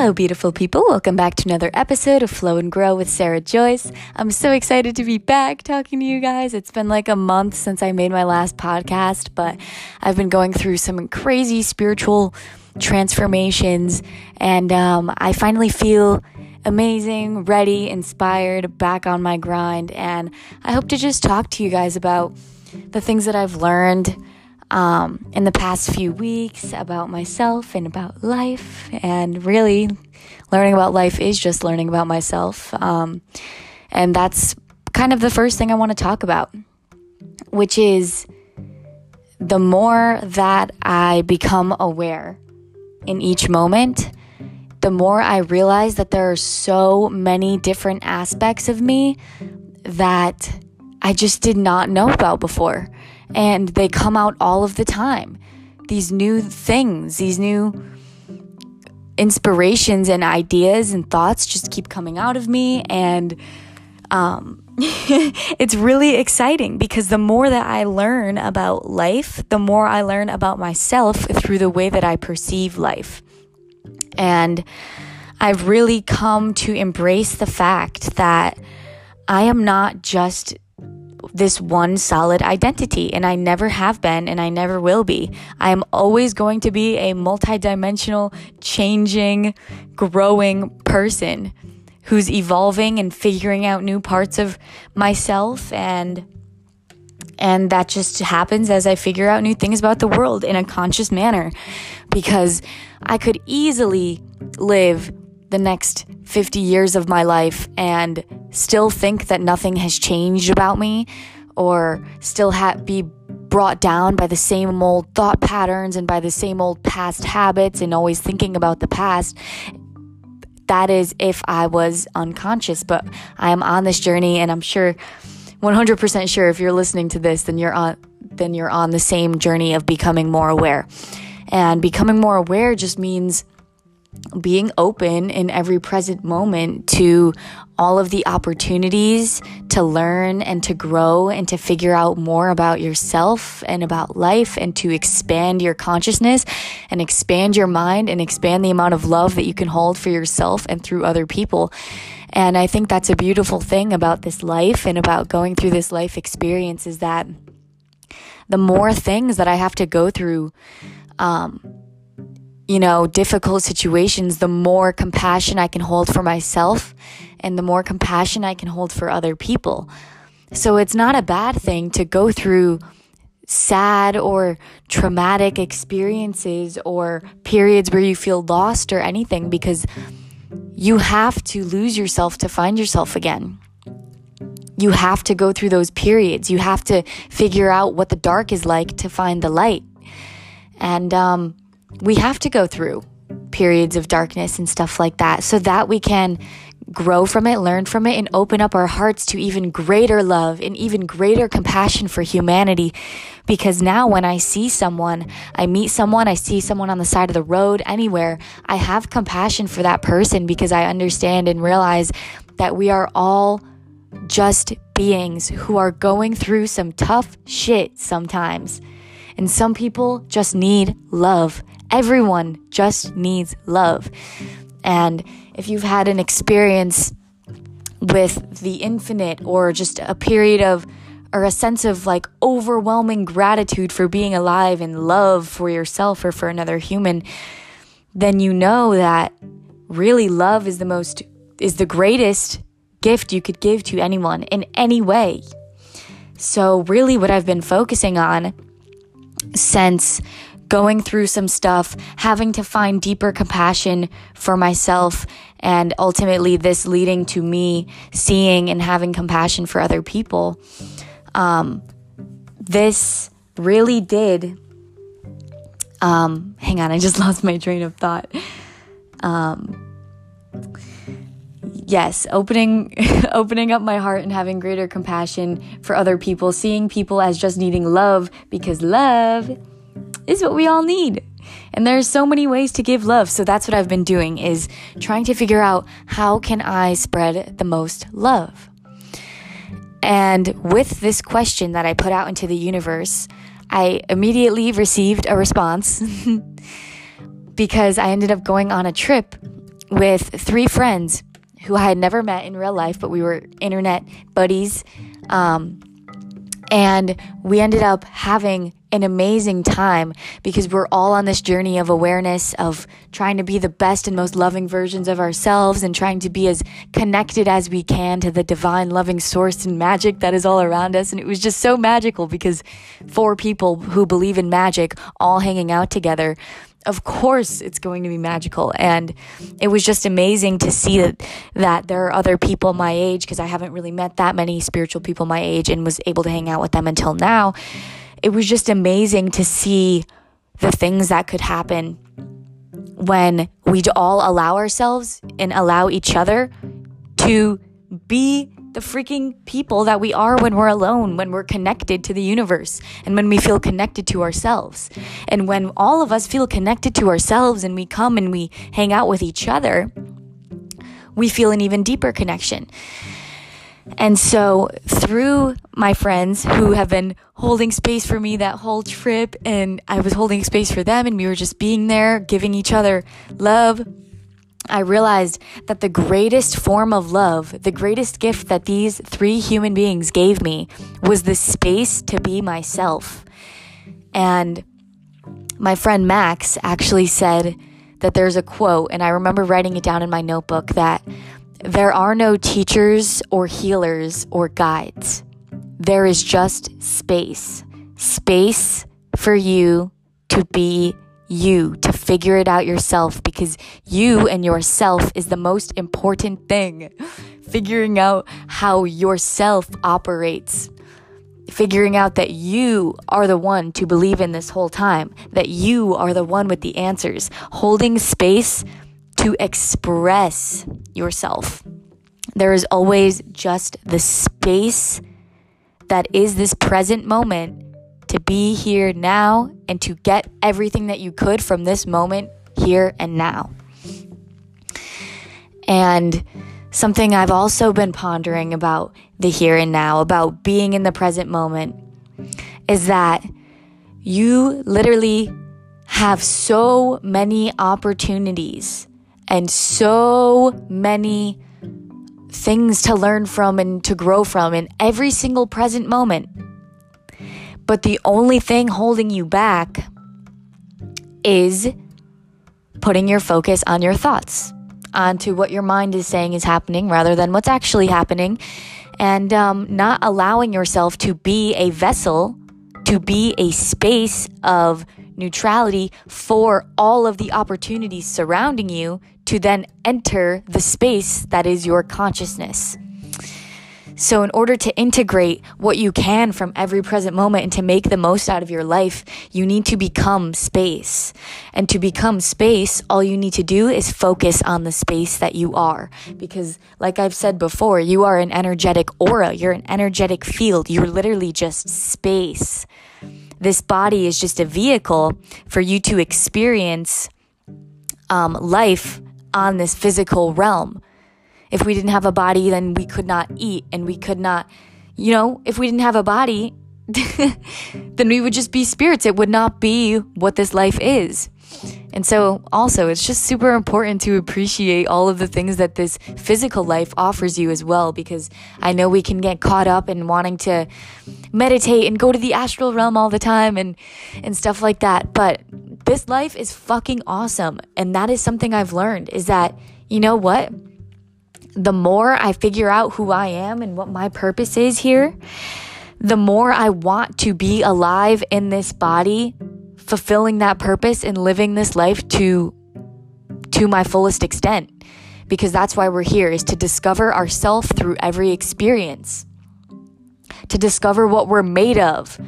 Hello, beautiful people. Welcome back to another episode of Flow and Grow with Sarah Joyce. I'm so excited to be back talking to you guys. It's been like a month since I made my last podcast, but I've been going through some crazy spiritual transformations, and um, I finally feel amazing, ready, inspired, back on my grind. And I hope to just talk to you guys about the things that I've learned um, in the past few weeks about myself and about life. And really, learning about life is just learning about myself. Um, and that's kind of the first thing I want to talk about, which is the more that I become aware in each moment, the more I realize that there are so many different aspects of me that I just did not know about before and they come out all of the time. These new things, these new inspirations and ideas and thoughts just keep coming out of me and um, it's really exciting because the more that I learn about life, the more I learn about myself through the way that I perceive life. And I've really come to embrace the fact that I am not just this one solid identity, and I never have been, and I never will be. I am always going to be a multidimensional, changing, growing person who's evolving and figuring out new parts of myself and and that just happens as I figure out new things about the world in a conscious manner because I could easily live the next 50 years of my life and still think that nothing has changed about me or still ha- be brought down by the same old thought patterns and by the same old past habits and always thinking about the past that is if I was unconscious. But I am on this journey and I'm sure 100% sure if you're listening to this then you're on then you're on the same journey of becoming more aware. And becoming more aware just means being open in every present moment to all of the opportunities to learn and to grow and to figure out more about yourself and about life and to expand your consciousness and expand your mind and expand the amount of love that you can hold for yourself and through other people. And I think that's a beautiful thing about this life and about going through this life experience is that the more things that I have to go through, um, you know, difficult situations, the more compassion I can hold for myself and the more compassion I can hold for other people. So it's not a bad thing to go through sad or traumatic experiences or periods where you feel lost or anything because you have to lose yourself to find yourself again. You have to go through those periods. You have to figure out what the dark is like to find the light. And um, we have to go through periods of darkness and stuff like that so that we can grow from it, learn from it, and open up our hearts to even greater love and even greater compassion for humanity. Because now, when I see someone, I meet someone, I see someone on the side of the road, anywhere, I have compassion for that person because I understand and realize that we are all just beings who are going through some tough shit sometimes. And some people just need love Everyone just needs love. And if you've had an experience with the infinite or just a period of or a sense of like overwhelming gratitude for being alive and love for yourself or for another human, then you know that really love is the most is the greatest gift you could give to anyone in any way. So really what I've been focusing on since going through some stuff, having to find deeper compassion for myself, and ultimately this leading to me seeing and having compassion for other people. Um, this really did. Um, hang on, I just lost my train of thought. Um, yes, opening opening up my heart and having greater compassion for other people, seeing people as just needing love because love is what we all need. And there's so many ways to give love. So that's what I've been doing is trying to figure out how can I spread the most love. And with this question that I put out into the universe, I immediately received a response because I ended up going on a trip with three friends who I had never met in real life, but we were internet buddies. Um, and we ended up having an amazing time because we're all on this journey of awareness of trying to be the best and most loving versions of ourselves and trying to be as connected as we can to the divine loving source and magic that is all around us. And it was just so magical because four people who believe in magic all hanging out together of course it's going to be magical and it was just amazing to see that that there are other people my age because I haven't really met that many spiritual people my age and was able to hang out with them until now it was just amazing to see the things that could happen when we all allow ourselves and allow each other to be the freaking people that we are when we're alone, when we're connected to the universe, and when we feel connected to ourselves. And when all of us feel connected to ourselves and we come and we hang out with each other, we feel an even deeper connection. And so, through my friends who have been holding space for me that whole trip, and I was holding space for them, and we were just being there, giving each other love, I realized that the greatest form of love, the greatest gift that these three human beings gave me was the space to be myself. And my friend Max actually said that there's a quote, and I remember writing it down in my notebook that there are no teachers or healers or guides. There is just space. Space for you to be you, to figure it out yourself because you and yourself is the most important thing. Figuring out how yourself operates. Figuring out that you are the one to believe in this whole time, that you are the one with the answers. Holding space to express yourself. There is always just the space that is this present moment to be here now and to get everything that you could from this moment here and now. And something I've also been pondering about the here and now, about being in the present moment, is that you literally have so many opportunities and so many things to learn from and to grow from in every single present moment. But the only thing holding you back is putting your focus on your thoughts, onto what your mind is saying is happening rather than what's actually happening, and um, not allowing yourself to be a vessel, to be a space of neutrality for all of the opportunities surrounding you to then enter the space that is your consciousness. So, in order to integrate what you can from every present moment and to make the most out of your life, you need to become space. And to become space, all you need to do is focus on the space that you are. Because, like I've said before, you are an energetic aura, you're an energetic field, you're literally just space. This body is just a vehicle for you to experience um, life on this physical realm. If we didn't have a body, then we could not eat and we could not, you know, if we didn't have a body, then we would just be spirits. It would not be what this life is. And so, also, it's just super important to appreciate all of the things that this physical life offers you as well, because I know we can get caught up in wanting to meditate and go to the astral realm all the time and, and stuff like that. But this life is fucking awesome. And that is something I've learned is that, you know what? The more I figure out who I am and what my purpose is here, the more I want to be alive in this body, fulfilling that purpose and living this life to to my fullest extent. Because that's why we're here is to discover ourself through every experience. To discover what we're made of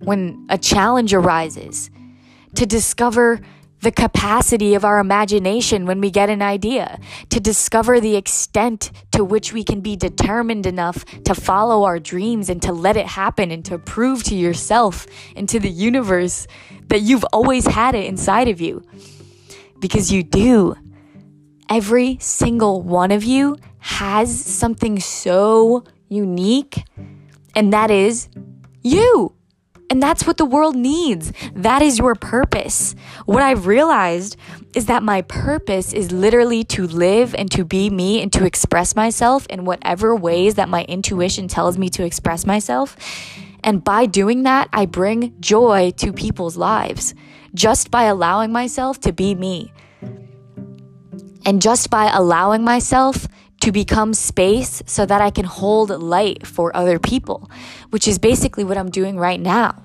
when a challenge arises to discover the capacity of our imagination when we get an idea, to discover the extent to which we can be determined enough to follow our dreams and to let it happen and to prove to yourself and to the universe that you've always had it inside of you. Because you do. Every single one of you has something so unique, and that is you. And that's what the world needs. That is your purpose. What I've realized is that my purpose is literally to live and to be me and to express myself in whatever ways that my intuition tells me to express myself. And by doing that, I bring joy to people's lives just by allowing myself to be me. And just by allowing myself to become space so that I can hold light for other people, which is basically what I'm doing right now.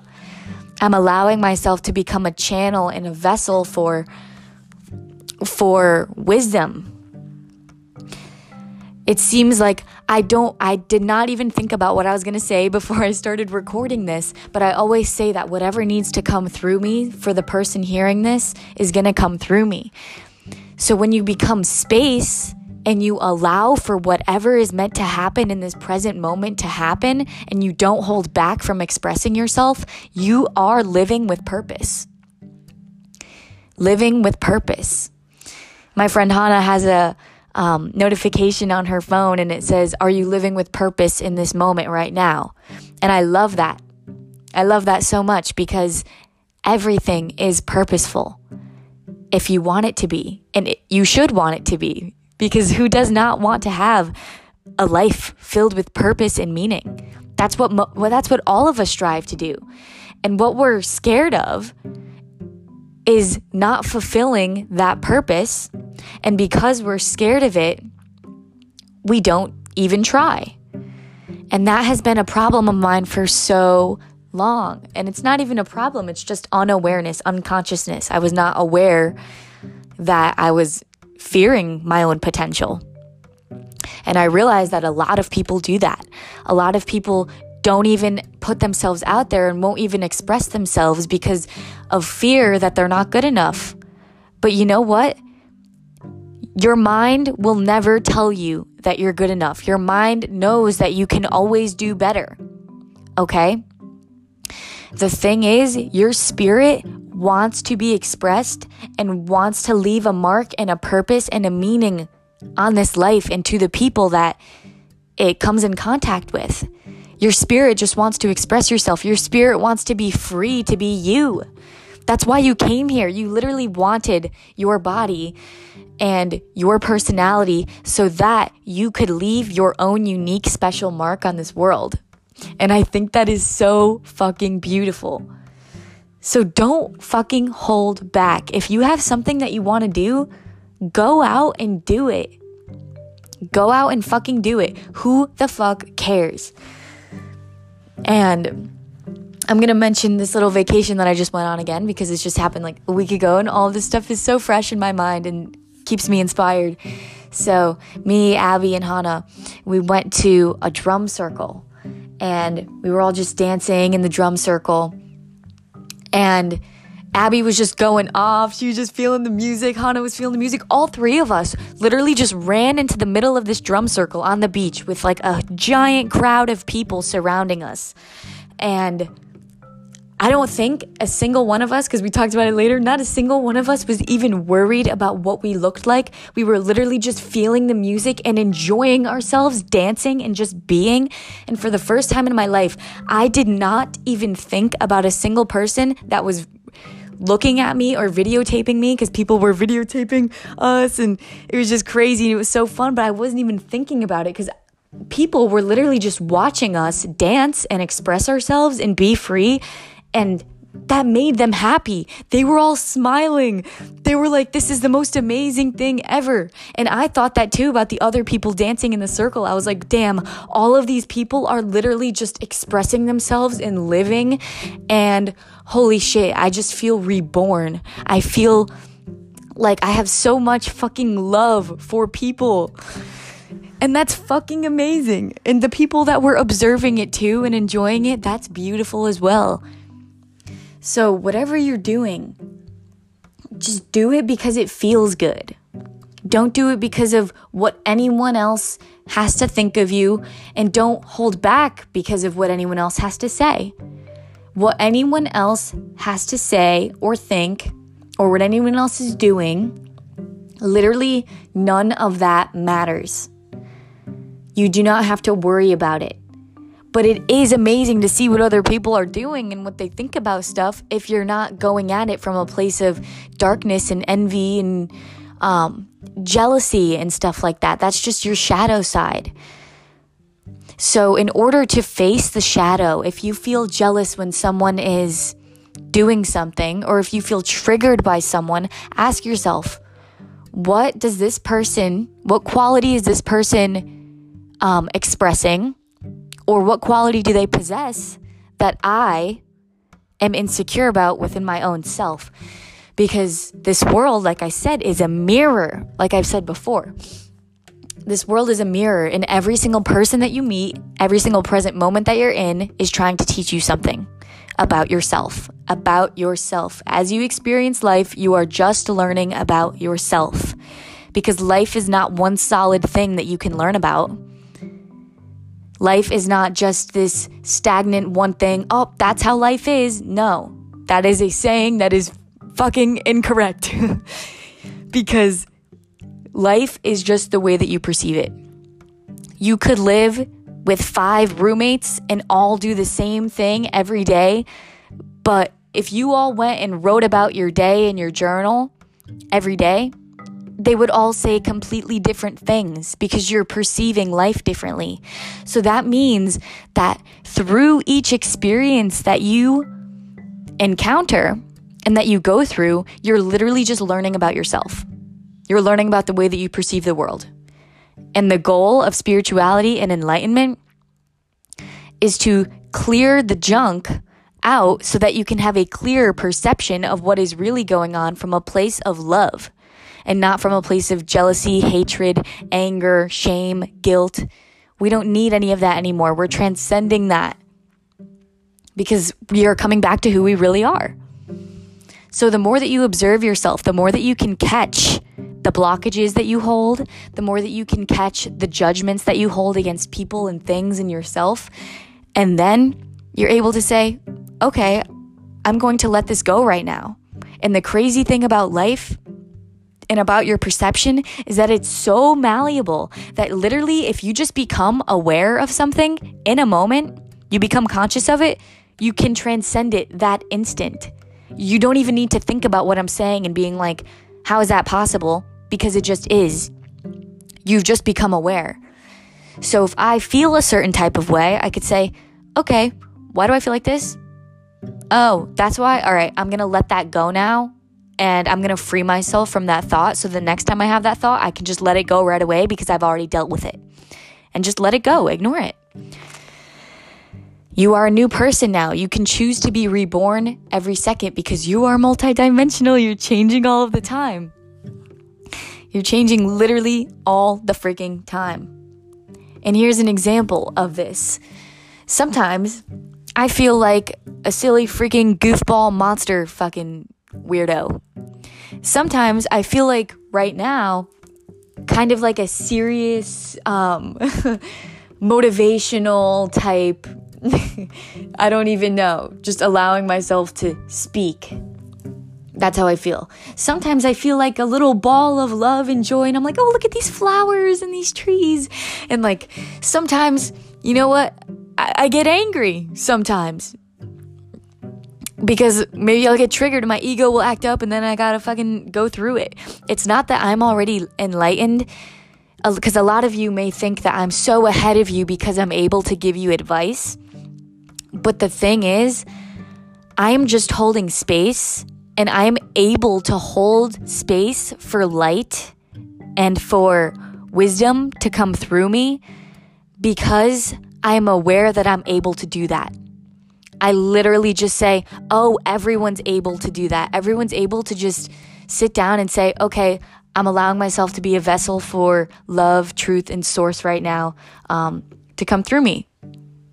I'm allowing myself to become a channel and a vessel for for wisdom. It seems like I don't I did not even think about what I was going to say before I started recording this, but I always say that whatever needs to come through me for the person hearing this is going to come through me. So when you become space, and you allow for whatever is meant to happen in this present moment to happen and you don't hold back from expressing yourself, you are living with purpose. Living with purpose. My friend Hannah has a um, notification on her phone and it says, Are you living with purpose in this moment right now? And I love that. I love that so much because everything is purposeful if you want it to be. And it, you should want it to be because who does not want to have a life filled with purpose and meaning? That's what well, that's what all of us strive to do. And what we're scared of is not fulfilling that purpose. And because we're scared of it, we don't even try. And that has been a problem of mine for so long. And it's not even a problem, it's just unawareness, unconsciousness. I was not aware that I was fearing my own potential. And I realized that a lot of people do that. A lot of people don't even put themselves out there and won't even express themselves because of fear that they're not good enough. But you know what? Your mind will never tell you that you're good enough. Your mind knows that you can always do better. Okay? The thing is, your spirit wants to be expressed and wants to leave a mark and a purpose and a meaning on this life and to the people that it comes in contact with. Your spirit just wants to express yourself. Your spirit wants to be free to be you. That's why you came here. You literally wanted your body and your personality so that you could leave your own unique special mark on this world. And I think that is so fucking beautiful. So don't fucking hold back. If you have something that you want to do, go out and do it. Go out and fucking do it. Who the fuck cares? And I'm gonna mention this little vacation that I just went on again because it's just happened like a week ago, and all this stuff is so fresh in my mind and keeps me inspired. So, me, Abby, and Hannah, we went to a drum circle and we were all just dancing in the drum circle and Abby was just going off. She was just feeling the music. Hannah was feeling the music. All three of us literally just ran into the middle of this drum circle on the beach with like a giant crowd of people surrounding us. And I don't think a single one of us, because we talked about it later, not a single one of us was even worried about what we looked like. We were literally just feeling the music and enjoying ourselves, dancing and just being. And for the first time in my life, I did not even think about a single person that was looking at me or videotaping me because people were videotaping us and it was just crazy. And it was so fun, but I wasn't even thinking about it because people were literally just watching us dance and express ourselves and be free and that made them happy. They were all smiling. They were like, this is the most amazing thing ever. And I thought that too about the other people dancing in the circle. I was like, damn, all of these people are literally just expressing themselves and living. And holy shit, I just feel reborn. I feel like I have so much fucking love for people. And that's fucking amazing. And the people that were observing it too and enjoying it, that's beautiful as well. So, whatever you're doing, just do it because it feels good. Don't do it because of what anyone else has to think of you, and don't hold back because of what anyone else has to say. What anyone else has to say or think, or what anyone else is doing, literally none of that matters. You do not have to worry about it. But it is amazing to see what other people are doing and what they think about stuff if you're not going at it from a place of darkness and envy and um, jealousy and stuff like that. That's just your shadow side. So, in order to face the shadow, if you feel jealous when someone is doing something, or if you feel triggered by someone, ask yourself, what does this person, what quality is this person um, expressing, or what quality do they possess that I am insecure about within my own self? Because this world, like I said, is a mirror, like I've said before. This world is a mirror, and every single person that you meet, every single present moment that you're in, is trying to teach you something about yourself. About yourself. As you experience life, you are just learning about yourself. Because life is not one solid thing that you can learn about. Life is not just this stagnant one thing. Oh, that's how life is. No, that is a saying that is fucking incorrect. because life is just the way that you perceive it. You could live with five roommates and all do the same thing every day, but if you all went and wrote about your day in your journal every day, they would all say completely different things because you're perceiving life differently. So that means that through each experience that you encounter, and that you go through, you're literally just learning about yourself. You're learning about the way that you perceive the world. And the goal of spirituality and enlightenment is to clear the junk out so that you can have a clearer perception of what is really going on from a place of love and not from a place of jealousy, hatred, anger, shame, guilt. We don't need any of that anymore. We're transcending that because we are coming back to who we really are. So, the more that you observe yourself, the more that you can catch the blockages that you hold, the more that you can catch the judgments that you hold against people and things and yourself. And then you're able to say, okay, I'm going to let this go right now. And the crazy thing about life and about your perception is that it's so malleable that literally, if you just become aware of something in a moment, you become conscious of it, you can transcend it that instant. You don't even need to think about what I'm saying and being like, how is that possible? Because it just is. You've just become aware. So if I feel a certain type of way, I could say, okay, why do I feel like this? Oh, that's why? All right, I'm going to let that go now. And I'm going to free myself from that thought. So the next time I have that thought, I can just let it go right away because I've already dealt with it. And just let it go, ignore it. You are a new person now. You can choose to be reborn every second because you are multidimensional. You're changing all of the time. You're changing literally all the freaking time. And here's an example of this. Sometimes I feel like a silly freaking goofball monster fucking weirdo. Sometimes I feel like right now, kind of like a serious, um, motivational type I don't even know. Just allowing myself to speak. That's how I feel. Sometimes I feel like a little ball of love and joy, and I'm like, oh, look at these flowers and these trees. And like, sometimes, you know what? I, I get angry sometimes because maybe I'll get triggered my ego will act up, and then I gotta fucking go through it. It's not that I'm already enlightened because a lot of you may think that I'm so ahead of you because I'm able to give you advice. But the thing is, I am just holding space and I am able to hold space for light and for wisdom to come through me because I am aware that I'm able to do that. I literally just say, oh, everyone's able to do that. Everyone's able to just sit down and say, okay, I'm allowing myself to be a vessel for love, truth, and source right now um, to come through me.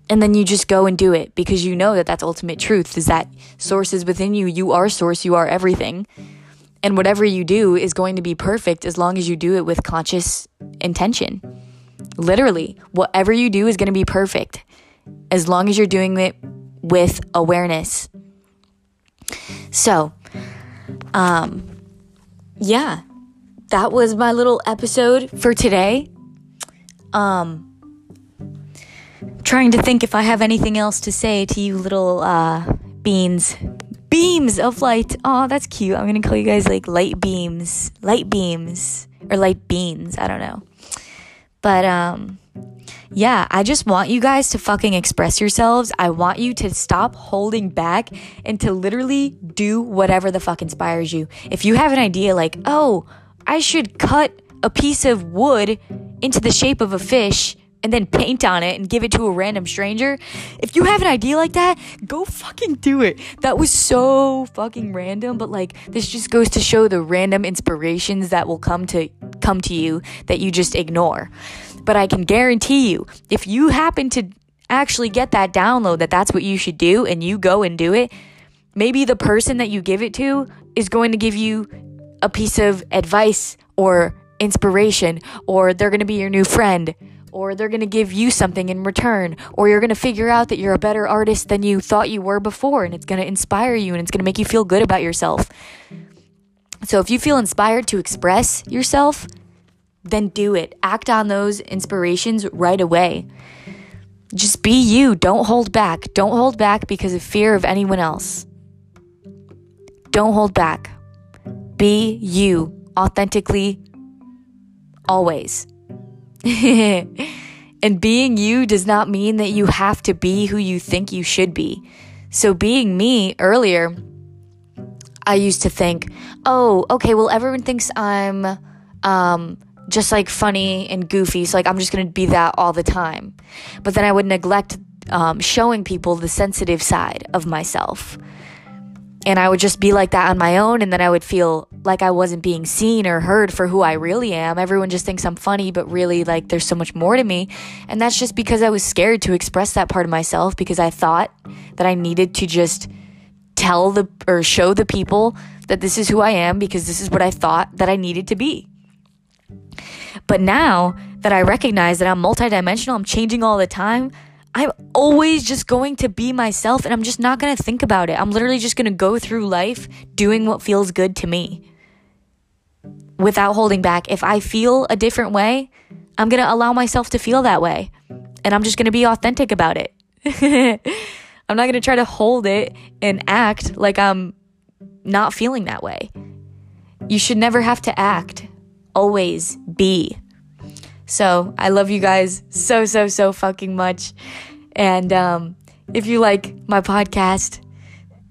And then you just go and do it because you know that that's ultimate truth is that source is within you. You are source you are everything. And whatever you do is going to be perfect as long as you do it with conscious intention. Literally whatever you do is going to be perfect as long as you're doing it with awareness so um yeah that was my little episode for today um trying to think if I have anything else to say to you little uh, beans. Beams of light. Oh, that's cute. I'm going to call you guys like light beams. Light beams. Or light beans. I don't know. But, um, yeah, I just want you guys to fucking express yourselves. I want you to stop holding back and to literally do whatever the fuck inspires you. If you have an idea like, oh, I should cut a piece of wood into the shape of a fish and then paint on it and give it to a random stranger. If you have an idea like that, go fucking do it. That was so fucking random, but like this just goes to show the random inspirations that will come to come to you that you just ignore. But I can guarantee you, if you happen to actually get that download that that's what you should do and you go and do it, maybe the person that you give it to is going to give you a piece of advice or inspiration, or they're going to be your new friend, or they're going to give you something in return, or you're going to figure out that you're a better artist than you thought you were before, and it's going to inspire you and it's going to make you feel good about yourself. So if you feel inspired to express yourself, then do it. Act on those inspirations right away. Just be you. Don't hold back. Don't hold back because of fear of anyone else. Don't hold back. Be you authentically, always. and being you does not mean that you have to be who you think you should be. So, being me earlier, I used to think, oh, okay, well, everyone thinks I'm um, just like funny and goofy. So like I'm just gonna be that all the time. But then I would neglect um, showing people the sensitive side of myself. And I would just be like that on my own, and then I would feel like I wasn't being seen or heard for who I really am. Everyone just thinks I'm funny, but really, like, there's so much more to me. And that's just because I was scared to express that part of myself because I thought that I needed to just tell the or show the people that this is who I am because this is what I thought that I needed to be. But now that I recognize that I'm multidimensional, I'm changing all the time, I'm always just going to be myself and I'm just not going to think about it. I'm literally just going to go through life doing what feels good to me without holding back. If I feel a different way, I'm going to allow myself to feel that way and I'm just going to be authentic about it. I'm not going to try to hold it and act like I'm not feeling that way. You should never have to act always be. So I love you guys so, so, so fucking much. And um, if you like my podcast,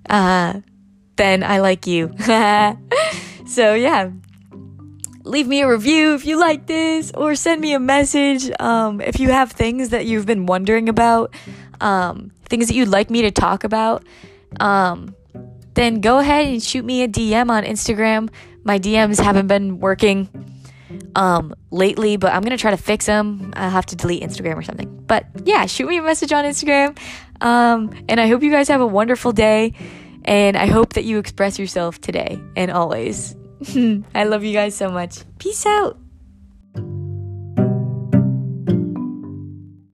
uh, then I like you. so yeah. Leave me a review if you like this, or send me a message um, if you have things that you've been wondering about, um, things that you'd like me to talk about. Um, then go ahead and shoot me a DM on Instagram. My DMs haven't been working um, lately, but I'm gonna try to fix them. I'll have to delete Instagram or something. But yeah, shoot me a message on Instagram. Um, and I hope you guys have a wonderful day. And I hope that you express yourself today and always. I love you guys so much. Peace out.